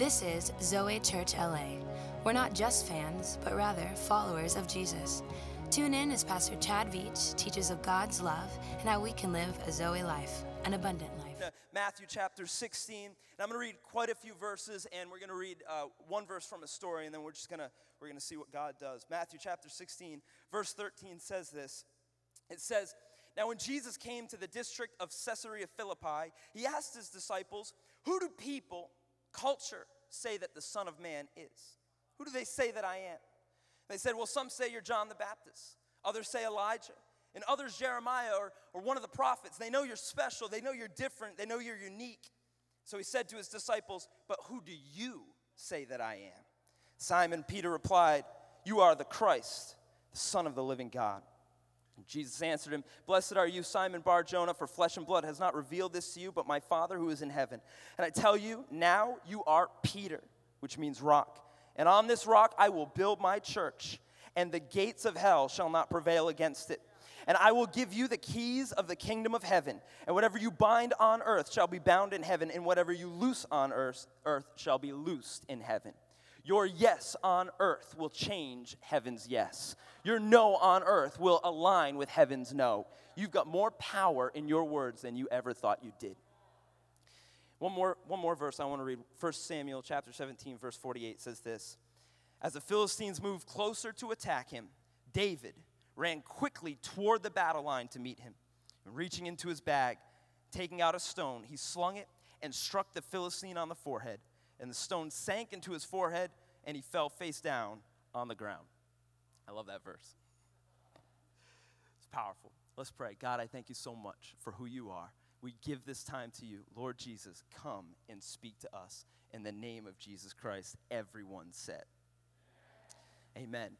This is Zoe Church LA. We're not just fans, but rather followers of Jesus. Tune in as Pastor Chad Veach teaches of God's love and how we can live a Zoe life, an abundant life. Matthew chapter 16, and I'm going to read quite a few verses, and we're going to read uh, one verse from a story, and then we're just going to we're going to see what God does. Matthew chapter 16, verse 13 says this. It says, "Now when Jesus came to the district of Caesarea Philippi, he asked his disciples, "Who do people, culture, say that the Son of Man is? Who do they say that I am?" They said, Well, some say you're John the Baptist, others say Elijah, and others Jeremiah or, or one of the prophets. They know you're special, they know you're different, they know you're unique. So he said to his disciples, But who do you say that I am? Simon Peter replied, You are the Christ, the Son of the living God. Jesus answered him, Blessed are you, Simon Bar Jonah, for flesh and blood has not revealed this to you, but my Father who is in heaven. And I tell you, now you are Peter, which means rock. And on this rock I will build my church, and the gates of hell shall not prevail against it. And I will give you the keys of the kingdom of heaven. And whatever you bind on earth shall be bound in heaven, and whatever you loose on earth, earth shall be loosed in heaven. Your yes on earth will change heaven's yes. Your no on earth will align with heaven's no. You've got more power in your words than you ever thought you did. One more, one more verse I want to read. 1 Samuel chapter 17, verse 48 says this. As the Philistines moved closer to attack him, David ran quickly toward the battle line to meet him. And reaching into his bag, taking out a stone, he slung it and struck the Philistine on the forehead. And the stone sank into his forehead, and he fell face down on the ground. I love that verse. It's powerful. Let's pray. God, I thank you so much for who you are we give this time to you. Lord Jesus, come and speak to us. In the name of Jesus Christ, everyone said. Amen.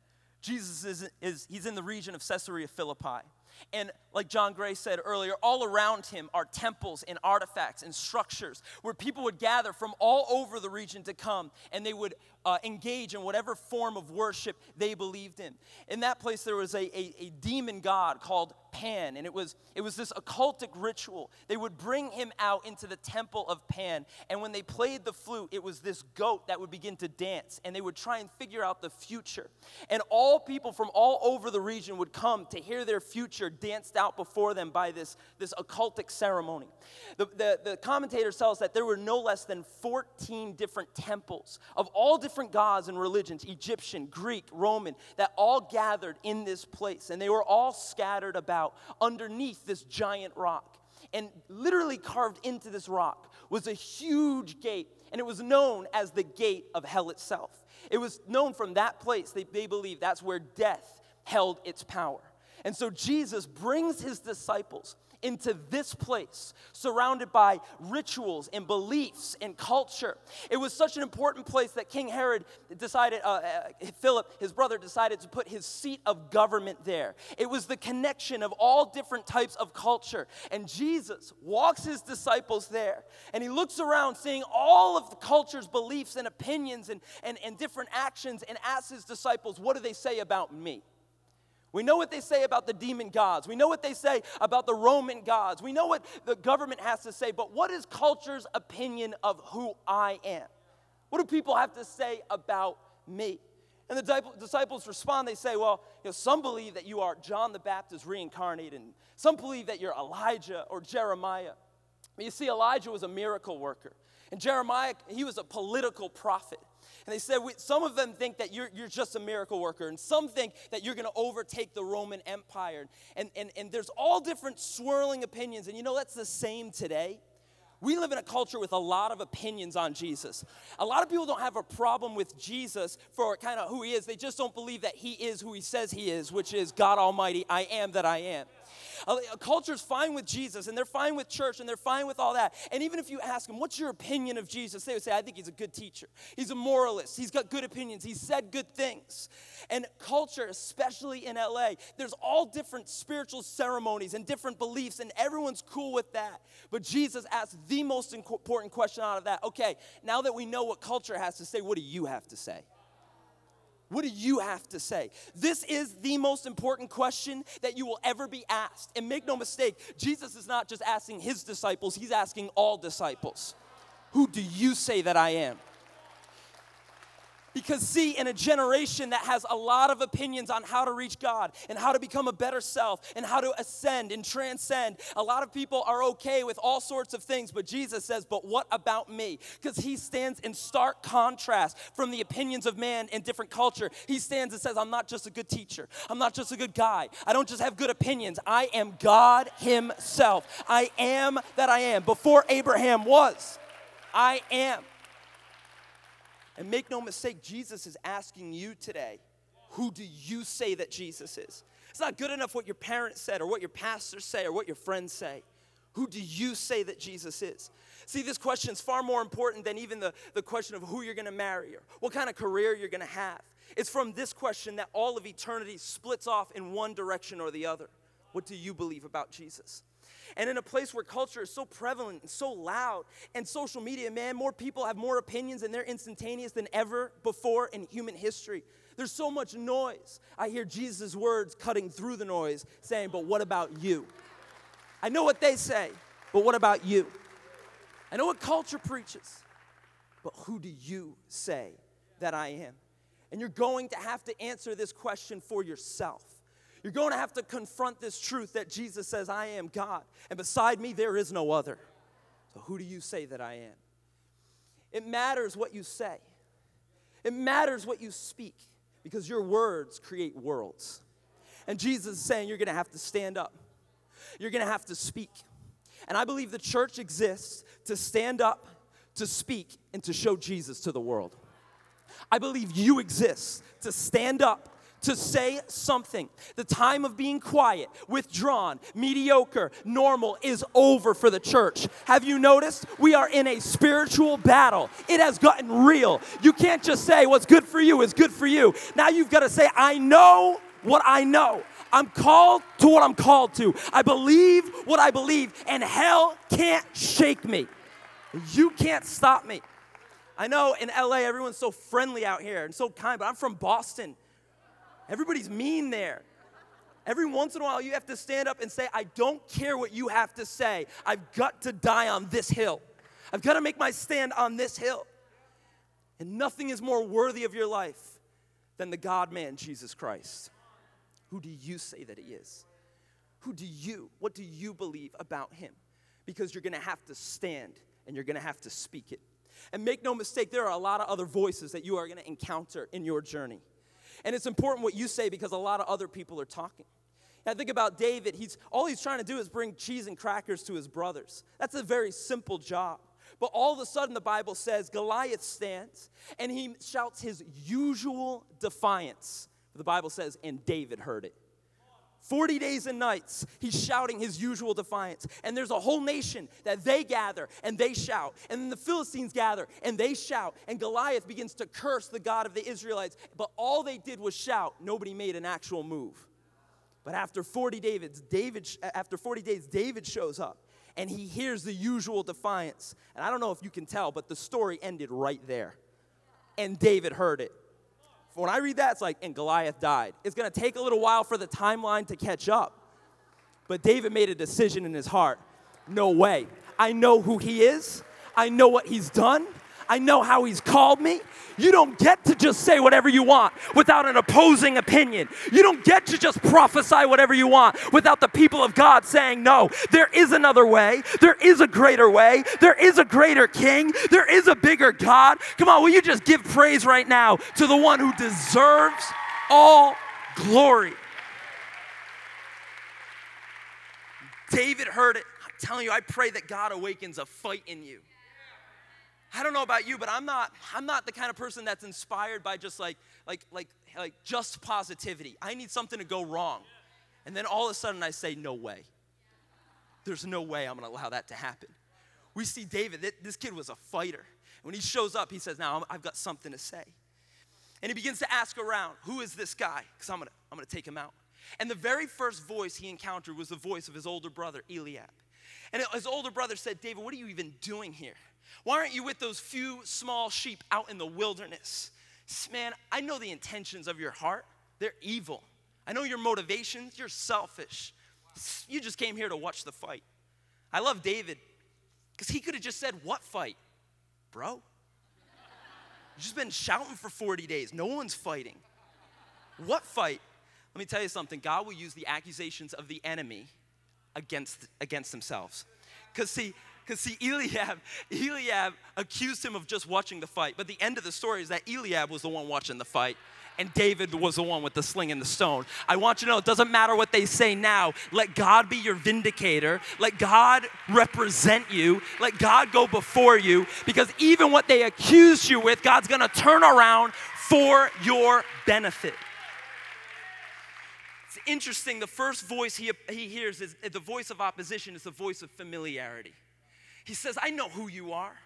Jesus is, is he's in the region of Caesarea Philippi. And like John Gray said earlier, all around him are temples and artifacts and structures where people would gather from all over the region to come and they would uh, engage in whatever form of worship they believed in. In that place, there was a, a, a demon god called Pan, and it was, it was this occultic ritual. They would bring him out into the temple of Pan, and when they played the flute, it was this goat that would begin to dance, and they would try and figure out the future. And all people from all over the region would come to hear their future danced out before them by this, this occultic ceremony. The, the, the commentator tells that there were no less than 14 different temples of all different gods and religions Egyptian, Greek, Roman that all gathered in this place, and they were all scattered about underneath this giant rock. And literally carved into this rock was a huge gate, and it was known as the gate of hell itself. It was known from that place, they, they believe that's where death held its power. And so Jesus brings his disciples into this place, surrounded by rituals and beliefs and culture. It was such an important place that King Herod decided, uh, uh, Philip, his brother, decided to put his seat of government there. It was the connection of all different types of culture. And Jesus walks his disciples there, and he looks around, seeing all of the culture's beliefs and opinions and, and, and different actions, and asks his disciples, What do they say about me? We know what they say about the demon gods. We know what they say about the Roman gods. We know what the government has to say, but what is culture's opinion of who I am? What do people have to say about me? And the disciples respond, they say, Well, you know, some believe that you are John the Baptist reincarnated, and some believe that you're Elijah or Jeremiah. But you see, Elijah was a miracle worker, and Jeremiah, he was a political prophet. And they said, some of them think that you're, you're just a miracle worker, and some think that you're going to overtake the Roman Empire. And, and, and there's all different swirling opinions. And you know, that's the same today. We live in a culture with a lot of opinions on Jesus. A lot of people don't have a problem with Jesus for kind of who he is. They just don't believe that he is who he says he is, which is God Almighty, I am that I am. A, culture's fine with Jesus and they're fine with church and they're fine with all that. And even if you ask them, what's your opinion of Jesus? They would say, I think he's a good teacher. He's a moralist. He's got good opinions. He said good things. And culture, especially in LA, there's all different spiritual ceremonies and different beliefs, and everyone's cool with that. But Jesus asked the most important question out of that. Okay, now that we know what culture has to say, what do you have to say? What do you have to say? This is the most important question that you will ever be asked. And make no mistake, Jesus is not just asking his disciples, he's asking all disciples. Who do you say that I am? Because, see, in a generation that has a lot of opinions on how to reach God and how to become a better self and how to ascend and transcend, a lot of people are okay with all sorts of things. But Jesus says, But what about me? Because he stands in stark contrast from the opinions of man in different culture. He stands and says, I'm not just a good teacher, I'm not just a good guy, I don't just have good opinions. I am God Himself. I am that I am. Before Abraham was, I am. And make no mistake, Jesus is asking you today, who do you say that Jesus is? It's not good enough what your parents said or what your pastors say or what your friends say. Who do you say that Jesus is? See, this question is far more important than even the, the question of who you're gonna marry or what kind of career you're gonna have. It's from this question that all of eternity splits off in one direction or the other. What do you believe about Jesus? And in a place where culture is so prevalent and so loud, and social media, man, more people have more opinions and they're instantaneous than ever before in human history. There's so much noise. I hear Jesus' words cutting through the noise saying, But what about you? I know what they say, but what about you? I know what culture preaches, but who do you say that I am? And you're going to have to answer this question for yourself. You're going to have to confront this truth that Jesus says, I am God, and beside me there is no other. So, who do you say that I am? It matters what you say, it matters what you speak, because your words create worlds. And Jesus is saying, You're going to have to stand up, you're going to have to speak. And I believe the church exists to stand up, to speak, and to show Jesus to the world. I believe you exist to stand up to say something. The time of being quiet, withdrawn, mediocre, normal is over for the church. Have you noticed? We are in a spiritual battle. It has gotten real. You can't just say what's good for you is good for you. Now you've got to say, I know what I know. I'm called to what I'm called to. I believe what I believe, and hell can't shake me. You can't stop me. I know in LA, everyone's so friendly out here and so kind, but I'm from Boston. Everybody's mean there. Every once in a while, you have to stand up and say, I don't care what you have to say. I've got to die on this hill. I've got to make my stand on this hill. And nothing is more worthy of your life than the God man, Jesus Christ. Who do you say that he is? Who do you, what do you believe about him? Because you're going to have to stand and you're going to have to speak it. And make no mistake, there are a lot of other voices that you are going to encounter in your journey. And it's important what you say because a lot of other people are talking. I think about David. He's all he's trying to do is bring cheese and crackers to his brothers. That's a very simple job. But all of a sudden, the Bible says Goliath stands and he shouts his usual defiance. The Bible says, and David heard it. 40 days and nights, he's shouting his usual defiance. And there's a whole nation that they gather and they shout. And then the Philistines gather and they shout. And Goliath begins to curse the God of the Israelites. But all they did was shout. Nobody made an actual move. But after 40 Davids, David, after 40 days, David shows up and he hears the usual defiance. And I don't know if you can tell, but the story ended right there. And David heard it when I read that, it's like, and Goliath died. It's gonna take a little while for the timeline to catch up. But David made a decision in his heart no way. I know who he is, I know what he's done, I know how he's called me. You don't get to just say whatever you want without an opposing opinion. You don't get to just prophesy whatever you want without the people of God saying, No, there is another way. There is a greater way. There is a greater king. There is a bigger God. Come on, will you just give praise right now to the one who deserves all glory? David heard it. I'm telling you, I pray that God awakens a fight in you. I don't know about you, but I'm not I'm not the kind of person that's inspired by just like like like like just positivity. I need something to go wrong. And then all of a sudden I say no way. There's no way I'm going to allow that to happen. We see David, this kid was a fighter. When he shows up, he says, Now I've got something to say. And he begins to ask around, Who is this guy? Because I'm going to I'm going to take him out. And the very first voice he encountered was the voice of his older brother, Eliab. And his older brother said, David, what are you even doing here? Why aren't you with those few small sheep out in the wilderness? Man, I know the intentions of your heart. They're evil. I know your motivations. You're selfish. You just came here to watch the fight. I love David because he could have just said, What fight? Bro? You've just been shouting for 40 days. No one's fighting. What fight? Let me tell you something. God will use the accusations of the enemy against, against themselves. Because see, because see, Eliab, Eliab accused him of just watching the fight. But the end of the story is that Eliab was the one watching the fight and David was the one with the sling and the stone. I want you to know it doesn't matter what they say now. Let God be your vindicator. Let God represent you. Let God go before you because even what they accuse you with, God's going to turn around for your benefit. Interesting. The first voice he, he hears is the voice of opposition is the voice of familiarity. He says, I know who you are.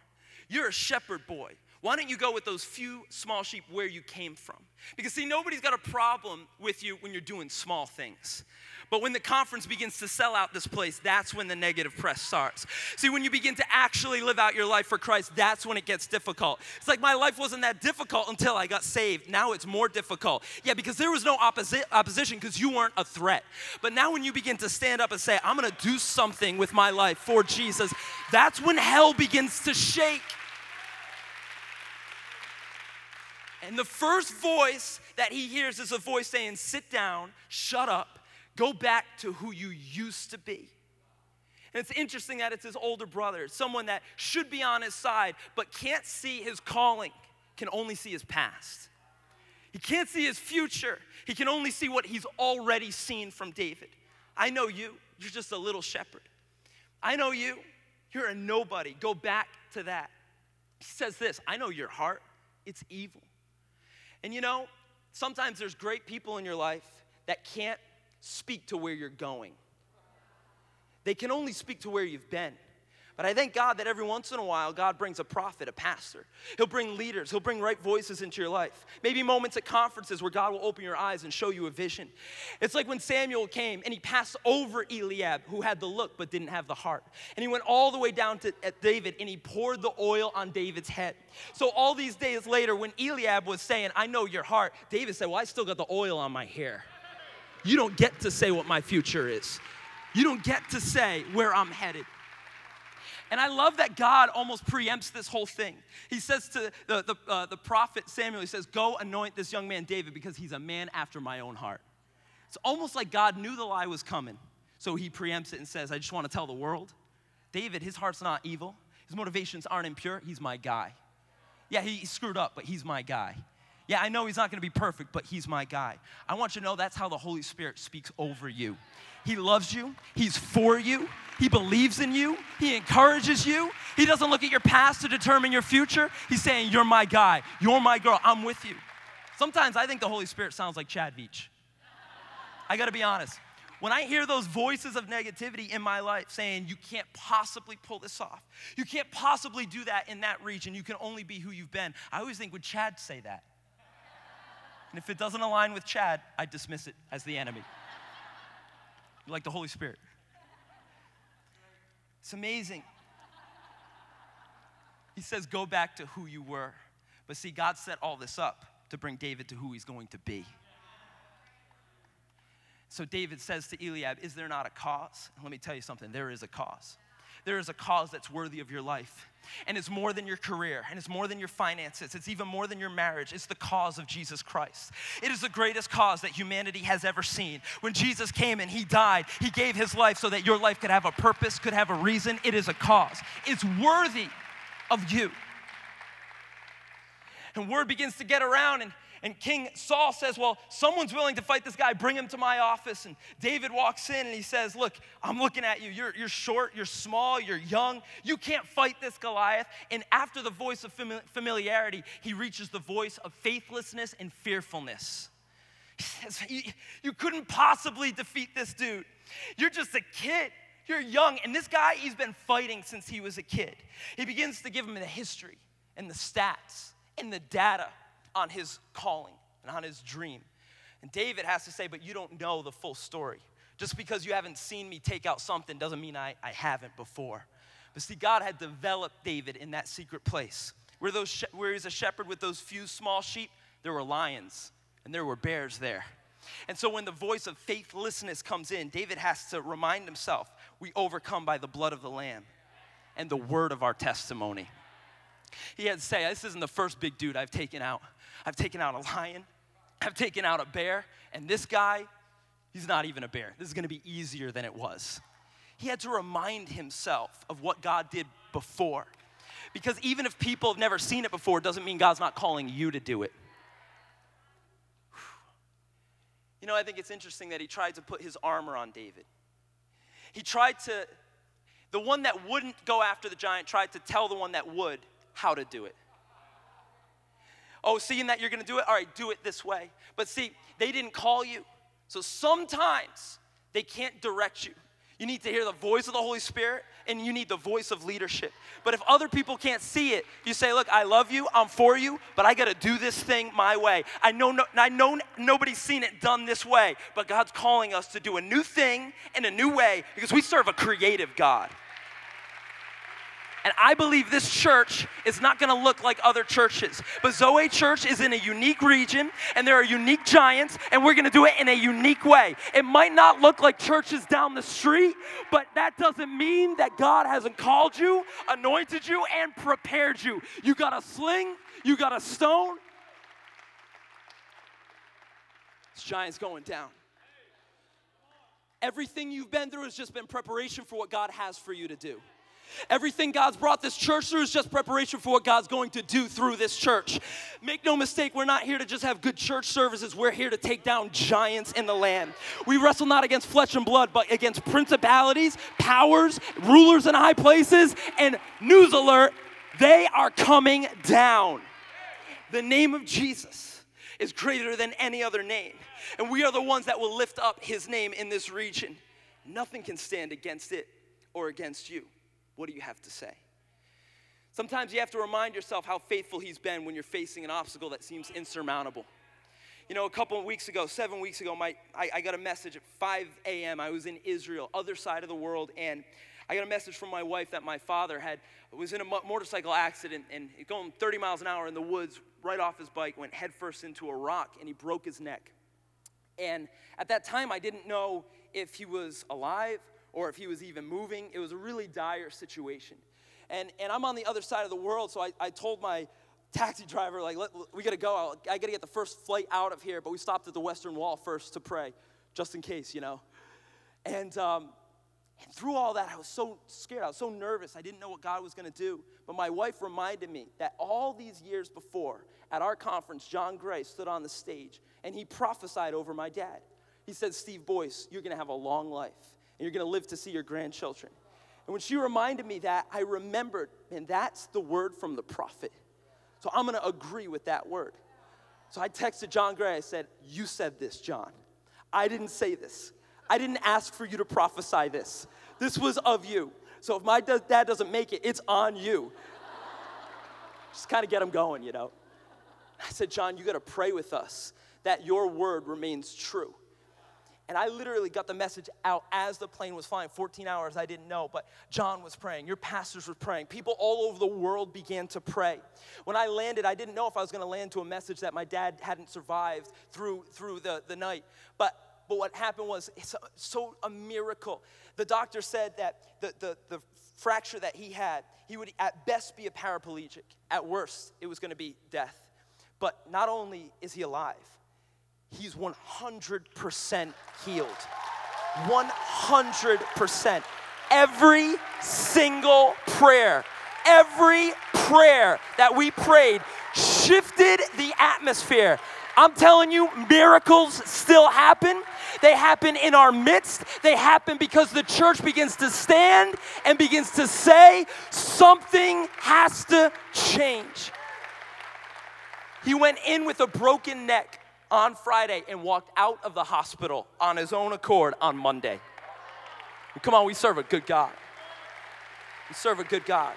You're a shepherd boy. Why don't you go with those few small sheep where you came from? Because, see, nobody's got a problem with you when you're doing small things. But when the conference begins to sell out this place, that's when the negative press starts. See, when you begin to actually live out your life for Christ, that's when it gets difficult. It's like my life wasn't that difficult until I got saved. Now it's more difficult. Yeah, because there was no opposi- opposition because you weren't a threat. But now when you begin to stand up and say, I'm gonna do something with my life for Jesus, that's when hell begins to shake. And the first voice that he hears is a voice saying, Sit down, shut up, go back to who you used to be. And it's interesting that it's his older brother, someone that should be on his side, but can't see his calling, can only see his past. He can't see his future, he can only see what he's already seen from David. I know you, you're just a little shepherd. I know you, you're a nobody. Go back to that. He says this I know your heart, it's evil. And you know, sometimes there's great people in your life that can't speak to where you're going. They can only speak to where you've been. But I thank God that every once in a while, God brings a prophet, a pastor. He'll bring leaders, He'll bring right voices into your life. Maybe moments at conferences where God will open your eyes and show you a vision. It's like when Samuel came and he passed over Eliab, who had the look but didn't have the heart. And he went all the way down to David and he poured the oil on David's head. So, all these days later, when Eliab was saying, I know your heart, David said, Well, I still got the oil on my hair. You don't get to say what my future is. You don't get to say where I'm headed. And I love that God almost preempts this whole thing. He says to the, the, uh, the prophet Samuel, he says, Go anoint this young man David because he's a man after my own heart. It's almost like God knew the lie was coming. So he preempts it and says, I just want to tell the world David, his heart's not evil, his motivations aren't impure. He's my guy. Yeah, he screwed up, but he's my guy. Yeah, I know he's not gonna be perfect, but he's my guy. I want you to know that's how the Holy Spirit speaks over you. He loves you, He's for you, He believes in you, He encourages you. He doesn't look at your past to determine your future. He's saying, You're my guy, you're my girl, I'm with you. Sometimes I think the Holy Spirit sounds like Chad Veach. I gotta be honest. When I hear those voices of negativity in my life saying, you can't possibly pull this off, you can't possibly do that in that region, you can only be who you've been, I always think, would Chad say that? And if it doesn't align with Chad, I dismiss it as the enemy. like the Holy Spirit. It's amazing. He says, Go back to who you were. But see, God set all this up to bring David to who he's going to be. So David says to Eliab, Is there not a cause? Let me tell you something there is a cause. There is a cause that's worthy of your life. And it's more than your career, and it's more than your finances, it's even more than your marriage. It's the cause of Jesus Christ. It is the greatest cause that humanity has ever seen. When Jesus came and He died, He gave His life so that your life could have a purpose, could have a reason. It is a cause, it's worthy of you. And word begins to get around, and and King Saul says, Well, someone's willing to fight this guy, bring him to my office. And David walks in and he says, Look, I'm looking at you. You're, you're short, you're small, you're young. You can't fight this Goliath. And after the voice of familiarity, he reaches the voice of faithlessness and fearfulness. He says, you, you couldn't possibly defeat this dude. You're just a kid. You're young. And this guy, he's been fighting since he was a kid. He begins to give him the history and the stats and the data on his calling and on his dream. And David has to say, But you don't know the full story. Just because you haven't seen me take out something doesn't mean I, I haven't before. But see, God had developed David in that secret place. Where, those, where he's a shepherd with those few small sheep, there were lions and there were bears there. And so when the voice of faithlessness comes in, David has to remind himself we overcome by the blood of the Lamb and the word of our testimony. He had to say, This isn't the first big dude I've taken out. I've taken out a lion, I've taken out a bear, and this guy, he's not even a bear. This is gonna be easier than it was. He had to remind himself of what God did before. Because even if people have never seen it before, it doesn't mean God's not calling you to do it. You know, I think it's interesting that he tried to put his armor on David. He tried to, the one that wouldn't go after the giant tried to tell the one that would how to do it. Oh, seeing that you're gonna do it? All right, do it this way. But see, they didn't call you. So sometimes they can't direct you. You need to hear the voice of the Holy Spirit and you need the voice of leadership. But if other people can't see it, you say, Look, I love you, I'm for you, but I gotta do this thing my way. I know, no, I know nobody's seen it done this way, but God's calling us to do a new thing in a new way because we serve a creative God. And I believe this church is not gonna look like other churches. But Zoe Church is in a unique region, and there are unique giants, and we're gonna do it in a unique way. It might not look like churches down the street, but that doesn't mean that God hasn't called you, anointed you, and prepared you. You got a sling, you got a stone. This giant's going down. Everything you've been through has just been preparation for what God has for you to do. Everything God's brought this church through is just preparation for what God's going to do through this church. Make no mistake, we're not here to just have good church services. We're here to take down giants in the land. We wrestle not against flesh and blood, but against principalities, powers, rulers in high places, and news alert, they are coming down. The name of Jesus is greater than any other name. And we are the ones that will lift up his name in this region. Nothing can stand against it or against you. What do you have to say? Sometimes you have to remind yourself how faithful He's been when you're facing an obstacle that seems insurmountable. You know, a couple of weeks ago, seven weeks ago, my, I, I got a message at 5 a.m. I was in Israel, other side of the world, and I got a message from my wife that my father had was in a motorcycle accident and going 30 miles an hour in the woods, right off his bike, went headfirst into a rock, and he broke his neck. And at that time, I didn't know if he was alive or if he was even moving. It was a really dire situation. And, and I'm on the other side of the world, so I, I told my taxi driver, like, we gotta go. I gotta get the first flight out of here, but we stopped at the Western Wall first to pray, just in case, you know. And, um, and through all that, I was so scared. I was so nervous. I didn't know what God was going to do. But my wife reminded me that all these years before, at our conference, John Gray stood on the stage and he prophesied over my dad. He said, Steve Boyce, you're going to have a long life and you're gonna live to see your grandchildren. And when she reminded me that, I remembered, and that's the word from the prophet. So I'm gonna agree with that word. So I texted John Gray, I said, You said this, John. I didn't say this. I didn't ask for you to prophesy this. This was of you. So if my dad doesn't make it, it's on you. Just kind of get him going, you know. I said, John, you got to pray with us that your word remains true. And I literally got the message out as the plane was flying. 14 hours, I didn't know, but John was praying. Your pastors were praying. People all over the world began to pray. When I landed, I didn't know if I was going to land to a message that my dad hadn't survived through, through the, the night. But, but what happened was it's so a miracle. The doctor said that the, the, the fracture that he had, he would at best be a paraplegic. At worst, it was going to be death. But not only is he alive, he's 100% healed. 100%. Every single prayer, every prayer that we prayed shifted the atmosphere. I'm telling you, miracles still happen. They happen in our midst. They happen because the church begins to stand and begins to say, something has to change. He went in with a broken neck on Friday and walked out of the hospital on his own accord on Monday. Come on, we serve a good God. We serve a good God.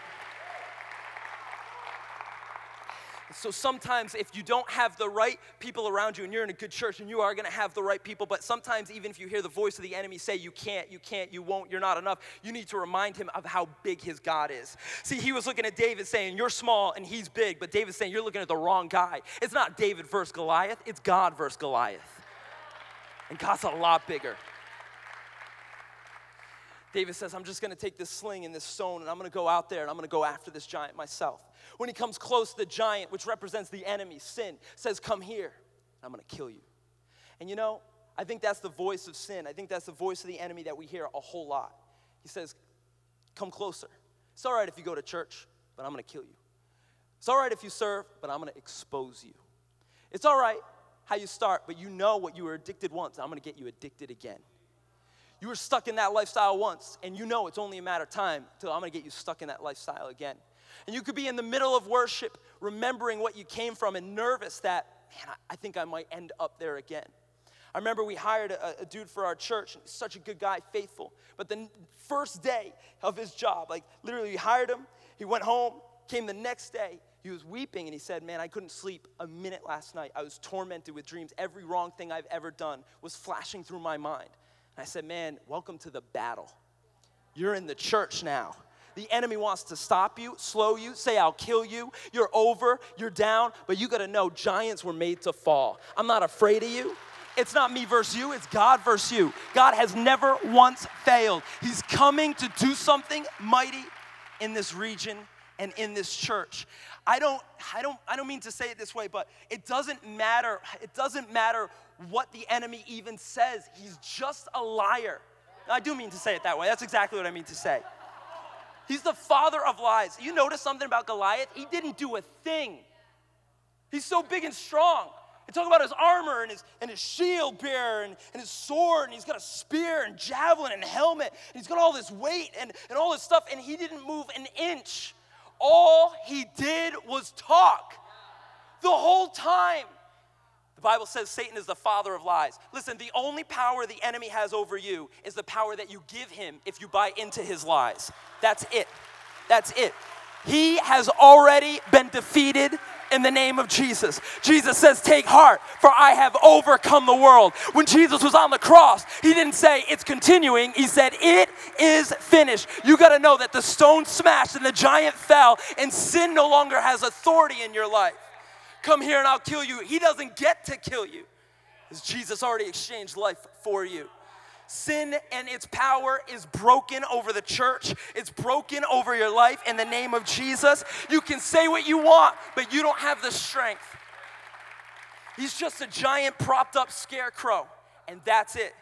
So sometimes, if you don't have the right people around you, and you're in a good church, and you are going to have the right people, but sometimes, even if you hear the voice of the enemy say, You can't, you can't, you won't, you're not enough, you need to remind him of how big his God is. See, he was looking at David saying, You're small and he's big, but David's saying, You're looking at the wrong guy. It's not David versus Goliath, it's God versus Goliath. And God's a lot bigger. David says, I'm just gonna take this sling and this stone and I'm gonna go out there and I'm gonna go after this giant myself. When he comes close, the giant, which represents the enemy, sin, says, Come here, I'm gonna kill you. And you know, I think that's the voice of sin. I think that's the voice of the enemy that we hear a whole lot. He says, Come closer. It's all right if you go to church, but I'm gonna kill you. It's all right if you serve, but I'm gonna expose you. It's all right how you start, but you know what you were addicted once. I'm gonna get you addicted again. You were stuck in that lifestyle once, and you know it's only a matter of time till I'm gonna get you stuck in that lifestyle again. And you could be in the middle of worship, remembering what you came from, and nervous that, man, I think I might end up there again. I remember we hired a, a dude for our church, and he's such a good guy, faithful. But the first day of his job, like literally, we hired him, he went home, came the next day, he was weeping and he said, Man, I couldn't sleep a minute last night. I was tormented with dreams. Every wrong thing I've ever done was flashing through my mind. And I said, Man, welcome to the battle. You're in the church now. The enemy wants to stop you, slow you, say, I'll kill you. You're over, you're down, but you gotta know giants were made to fall. I'm not afraid of you. It's not me versus you, it's God versus you. God has never once failed. He's coming to do something mighty in this region and in this church. I don't, I don't, I don't mean to say it this way, but it doesn't matter. It doesn't matter what the enemy even says. He's just a liar. I do mean to say it that way. That's exactly what I mean to say. He's the father of lies. You notice something about Goliath? He didn't do a thing. He's so big and strong. And talk about his armor and his, and his shield bearer and, and his sword, and he's got a spear and javelin and helmet, and he's got all this weight and, and all this stuff, and he didn't move an inch. All he did was talk the whole time. The Bible says Satan is the father of lies. Listen, the only power the enemy has over you is the power that you give him if you buy into his lies. That's it. That's it. He has already been defeated in the name of Jesus. Jesus says, Take heart, for I have overcome the world. When Jesus was on the cross, he didn't say it's continuing, he said, It is finished. You got to know that the stone smashed and the giant fell, and sin no longer has authority in your life. Come here and I'll kill you. He doesn't get to kill you, because Jesus already exchanged life for you. Sin and its power is broken over the church. It's broken over your life in the name of Jesus. You can say what you want, but you don't have the strength. He's just a giant propped up scarecrow, and that's it.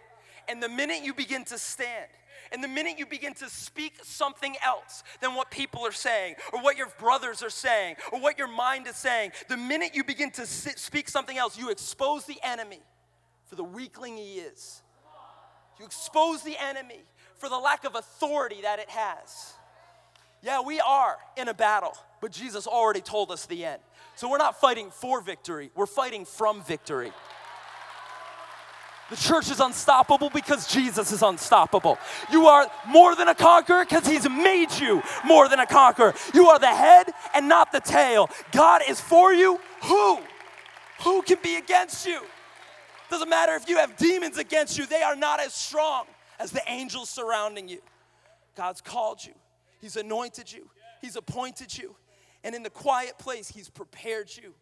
And the minute you begin to stand, and the minute you begin to speak something else than what people are saying, or what your brothers are saying, or what your mind is saying, the minute you begin to speak something else, you expose the enemy for the weakling he is. You expose the enemy for the lack of authority that it has. Yeah, we are in a battle, but Jesus already told us the end. So we're not fighting for victory, we're fighting from victory. The church is unstoppable because Jesus is unstoppable. You are more than a conqueror because he's made you more than a conqueror. You are the head and not the tail. God is for you. Who? Who can be against you? Doesn't matter if you have demons against you, they are not as strong as the angels surrounding you. God's called you, He's anointed you, He's appointed you, and in the quiet place, He's prepared you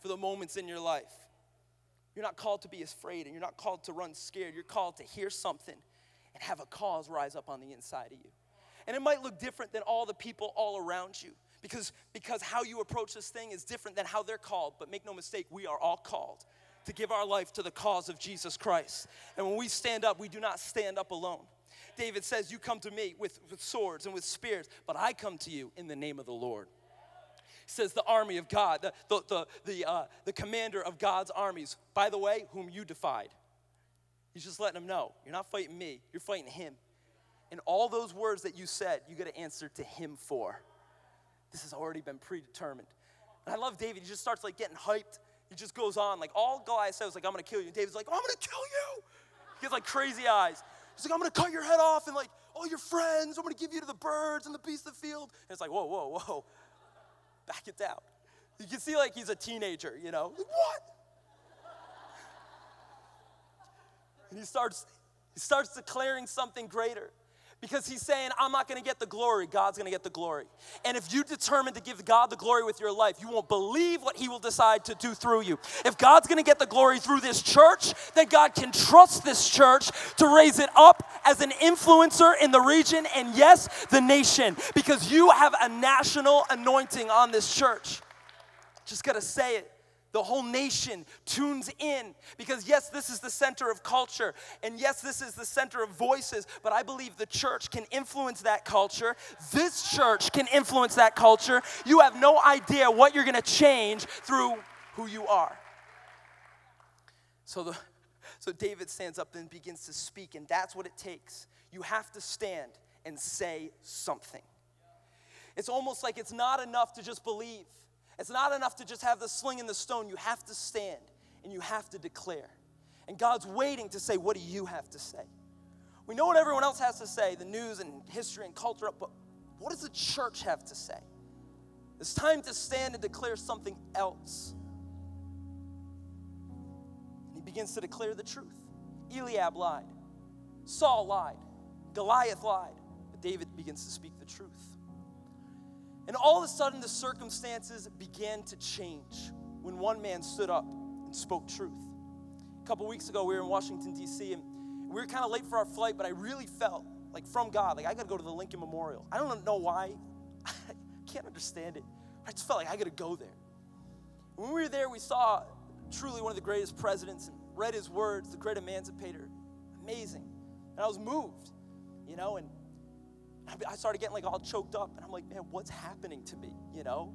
for the moments in your life. You're not called to be afraid and you're not called to run scared. You're called to hear something and have a cause rise up on the inside of you. And it might look different than all the people all around you because, because how you approach this thing is different than how they're called. But make no mistake, we are all called to give our life to the cause of Jesus Christ. And when we stand up, we do not stand up alone. David says, You come to me with, with swords and with spears, but I come to you in the name of the Lord. Says, The army of God, the, the, the, the, uh, the commander of God's armies, by the way, whom you defied. He's just letting them know, You're not fighting me, you're fighting him. And all those words that you said, you got to answer to him for. This has already been predetermined. And I love David. He just starts like getting hyped he just goes on. Like all Goliath says, like, I'm gonna kill you. And David's like, oh, I'm gonna kill you. He has like crazy eyes. He's like, I'm gonna cut your head off and like all your friends, I'm gonna give you to the birds and the beasts of the field. And it's like, whoa, whoa, whoa. Back it down. You can see like he's a teenager, you know? Like, what? And he starts, he starts declaring something greater. Because he's saying, I'm not gonna get the glory, God's gonna get the glory. And if you determine to give God the glory with your life, you won't believe what he will decide to do through you. If God's gonna get the glory through this church, then God can trust this church to raise it up as an influencer in the region and, yes, the nation, because you have a national anointing on this church. Just gotta say it the whole nation tunes in because, yes, this is the center of culture, and yes, this is the center of voices, but I believe the church can influence that culture. This church can influence that culture. You have no idea what you're gonna change through who you are. So, the, so David stands up and begins to speak, and that's what it takes. You have to stand and say something. It's almost like it's not enough to just believe. It's not enough to just have the sling and the stone. You have to stand and you have to declare. And God's waiting to say, What do you have to say? We know what everyone else has to say the news and history and culture, but what does the church have to say? It's time to stand and declare something else. And he begins to declare the truth. Eliab lied, Saul lied, Goliath lied, but David begins to speak the truth. And all of a sudden, the circumstances began to change when one man stood up and spoke truth. A couple weeks ago, we were in Washington, D.C., and we were kind of late for our flight, but I really felt like from God, like I got to go to the Lincoln Memorial. I don't know why, I can't understand it. I just felt like I got to go there. When we were there, we saw truly one of the greatest presidents and read his words, the great emancipator. Amazing. And I was moved, you know, and I started getting like all choked up, and I'm like, man, what's happening to me? You know,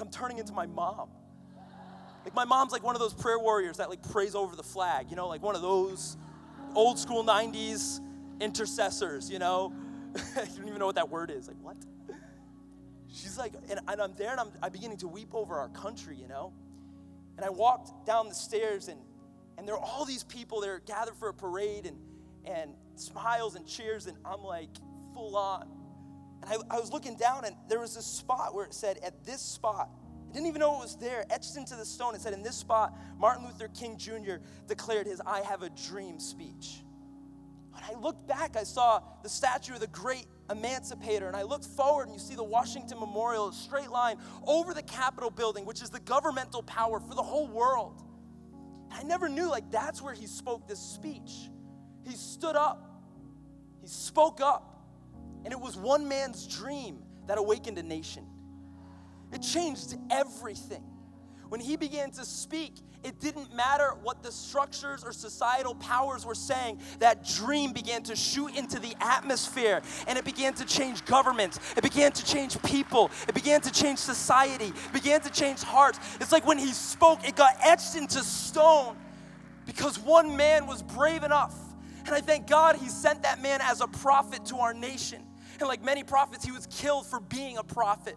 I'm turning into my mom. Like my mom's like one of those prayer warriors that like prays over the flag, you know, like one of those old school '90s intercessors. You know, I don't even know what that word is. Like what? She's like, and, and I'm there, and I'm, I'm beginning to weep over our country. You know, and I walked down the stairs, and and there are all these people that are gathered for a parade, and and smiles and cheers, and I'm like full on. And I, I was looking down, and there was this spot where it said, At this spot, I didn't even know it was there, etched into the stone. It said, In this spot, Martin Luther King Jr. declared his I Have a Dream speech. When I looked back, I saw the statue of the great emancipator, and I looked forward, and you see the Washington Memorial, a straight line over the Capitol building, which is the governmental power for the whole world. I never knew, like, that's where he spoke this speech. He stood up, he spoke up, and it was one man's dream that awakened a nation. It changed everything. When he began to speak, it didn't matter what the structures or societal powers were saying. That dream began to shoot into the atmosphere and it began to change governments. It began to change people. It began to change society. It began to change hearts. It's like when he spoke, it got etched into stone because one man was brave enough. And I thank God he sent that man as a prophet to our nation. And like many prophets, he was killed for being a prophet.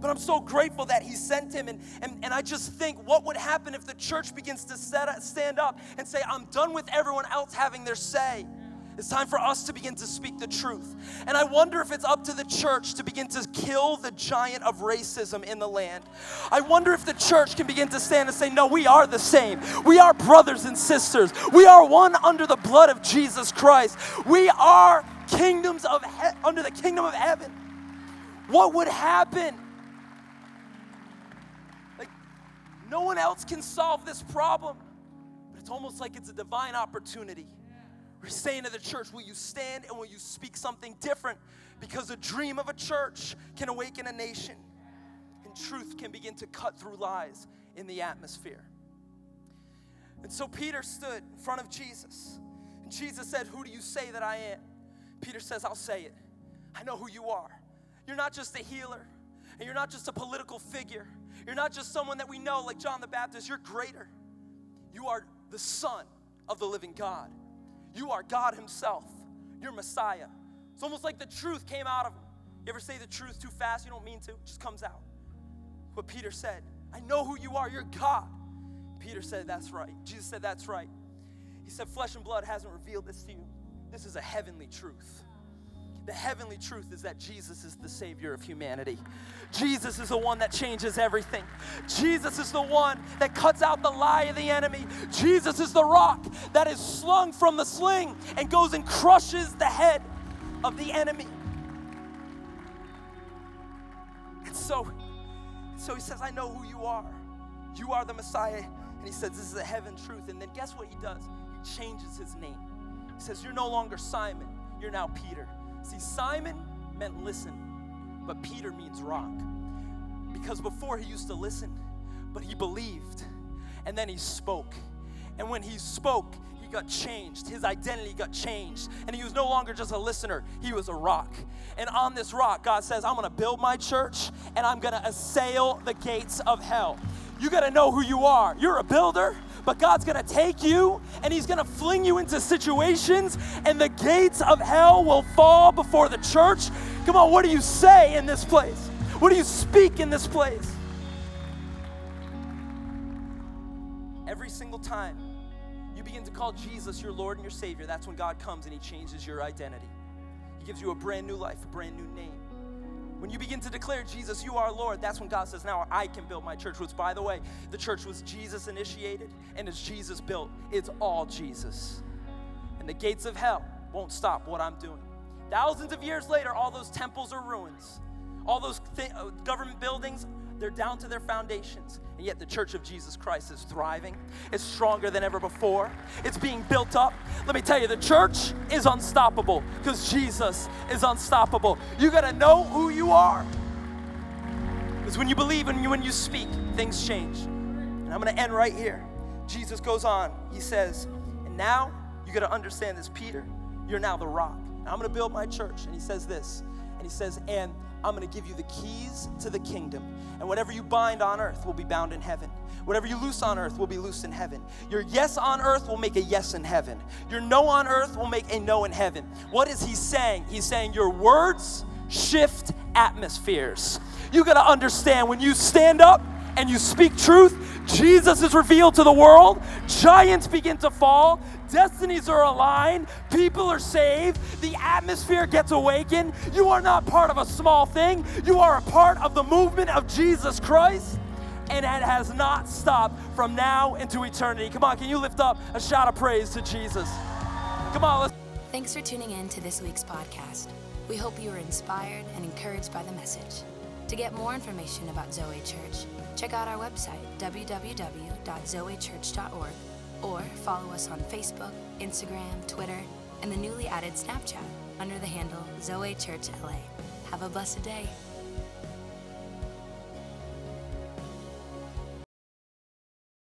But I'm so grateful that he sent him. And, and, and I just think, what would happen if the church begins to set, stand up and say, I'm done with everyone else having their say? It's time for us to begin to speak the truth. And I wonder if it's up to the church to begin to kill the giant of racism in the land. I wonder if the church can begin to stand and say, No, we are the same. We are brothers and sisters. We are one under the blood of Jesus Christ. We are kingdoms of he- under the kingdom of heaven. What would happen? Like no one else can solve this problem. But it's almost like it's a divine opportunity. We're saying to the church, will you stand and will you speak something different? Because a dream of a church can awaken a nation. And truth can begin to cut through lies in the atmosphere. And so Peter stood in front of Jesus. And Jesus said, Who do you say that I am? Peter says, I'll say it. I know who you are. You're not just a healer, and you're not just a political figure. You're not just someone that we know like John the Baptist. You're greater. You are the Son of the living God. You are God Himself. You're Messiah. It's almost like the truth came out of him. You ever say the truth too fast? You don't mean to, it just comes out. What Peter said, I know who you are. You're God. Peter said, That's right. Jesus said, That's right. He said, Flesh and blood hasn't revealed this to you. This is a heavenly truth. The heavenly truth is that Jesus is the Savior of humanity. Jesus is the one that changes everything. Jesus is the one that cuts out the lie of the enemy. Jesus is the rock that is slung from the sling and goes and crushes the head. of the enemy. And so, so he says, I know who you are. You are the Messiah. And he says, This is a heaven truth. And then guess what he does? He changes his name. He says, You're no longer Simon, you're now Peter. See, Simon meant listen, but Peter means rock. Because before he used to listen, but he believed. And then he spoke. And when he spoke, he got changed. His identity got changed. And he was no longer just a listener, he was a rock. And on this rock, God says, I'm gonna build my church and I'm gonna assail the gates of hell. You gotta know who you are. You're a builder, but God's gonna take you and He's gonna fling you into situations, and the gates of hell will fall before the church. Come on, what do you say in this place? What do you speak in this place? Every single time you begin to call Jesus your Lord and your Savior, that's when God comes and He changes your identity. He gives you a brand new life, a brand new name. When you begin to declare Jesus, you are Lord, that's when God says, Now I can build my church. Which, by the way, the church was Jesus initiated and as Jesus built. It's all Jesus. And the gates of hell won't stop what I'm doing. Thousands of years later, all those temples are ruins. All those th- uh, government buildings, they're down to their foundations. And yet the church of Jesus Christ is thriving. It's stronger than ever before. It's being built up. Let me tell you, the church is unstoppable because Jesus is unstoppable. You got to know who you are. Because when you believe and when you speak, things change. And I'm going to end right here. Jesus goes on. He says, And now you got to understand this, Peter. You're now the rock. I'm going to build my church. And he says this. And he says, And I'm going to give you the keys to the kingdom. And whatever you bind on earth will be bound in heaven. Whatever you loose on earth will be loose in heaven. Your yes on earth will make a yes in heaven. Your no on earth will make a no in heaven. What is he saying? He's saying your words shift atmospheres. You got to understand when you stand up and you speak truth, Jesus is revealed to the world, giants begin to fall, destinies are aligned, people are saved, the atmosphere gets awakened. You are not part of a small thing, you are a part of the movement of Jesus Christ. And it has not stopped from now into eternity. Come on, can you lift up a shout of praise to Jesus? Come on, let's. Thanks for tuning in to this week's podcast. We hope you were inspired and encouraged by the message. To get more information about Zoe Church, check out our website, www.zoechurch.org, or follow us on Facebook, Instagram, Twitter, and the newly added Snapchat under the handle Zoe Church LA. Have a blessed day.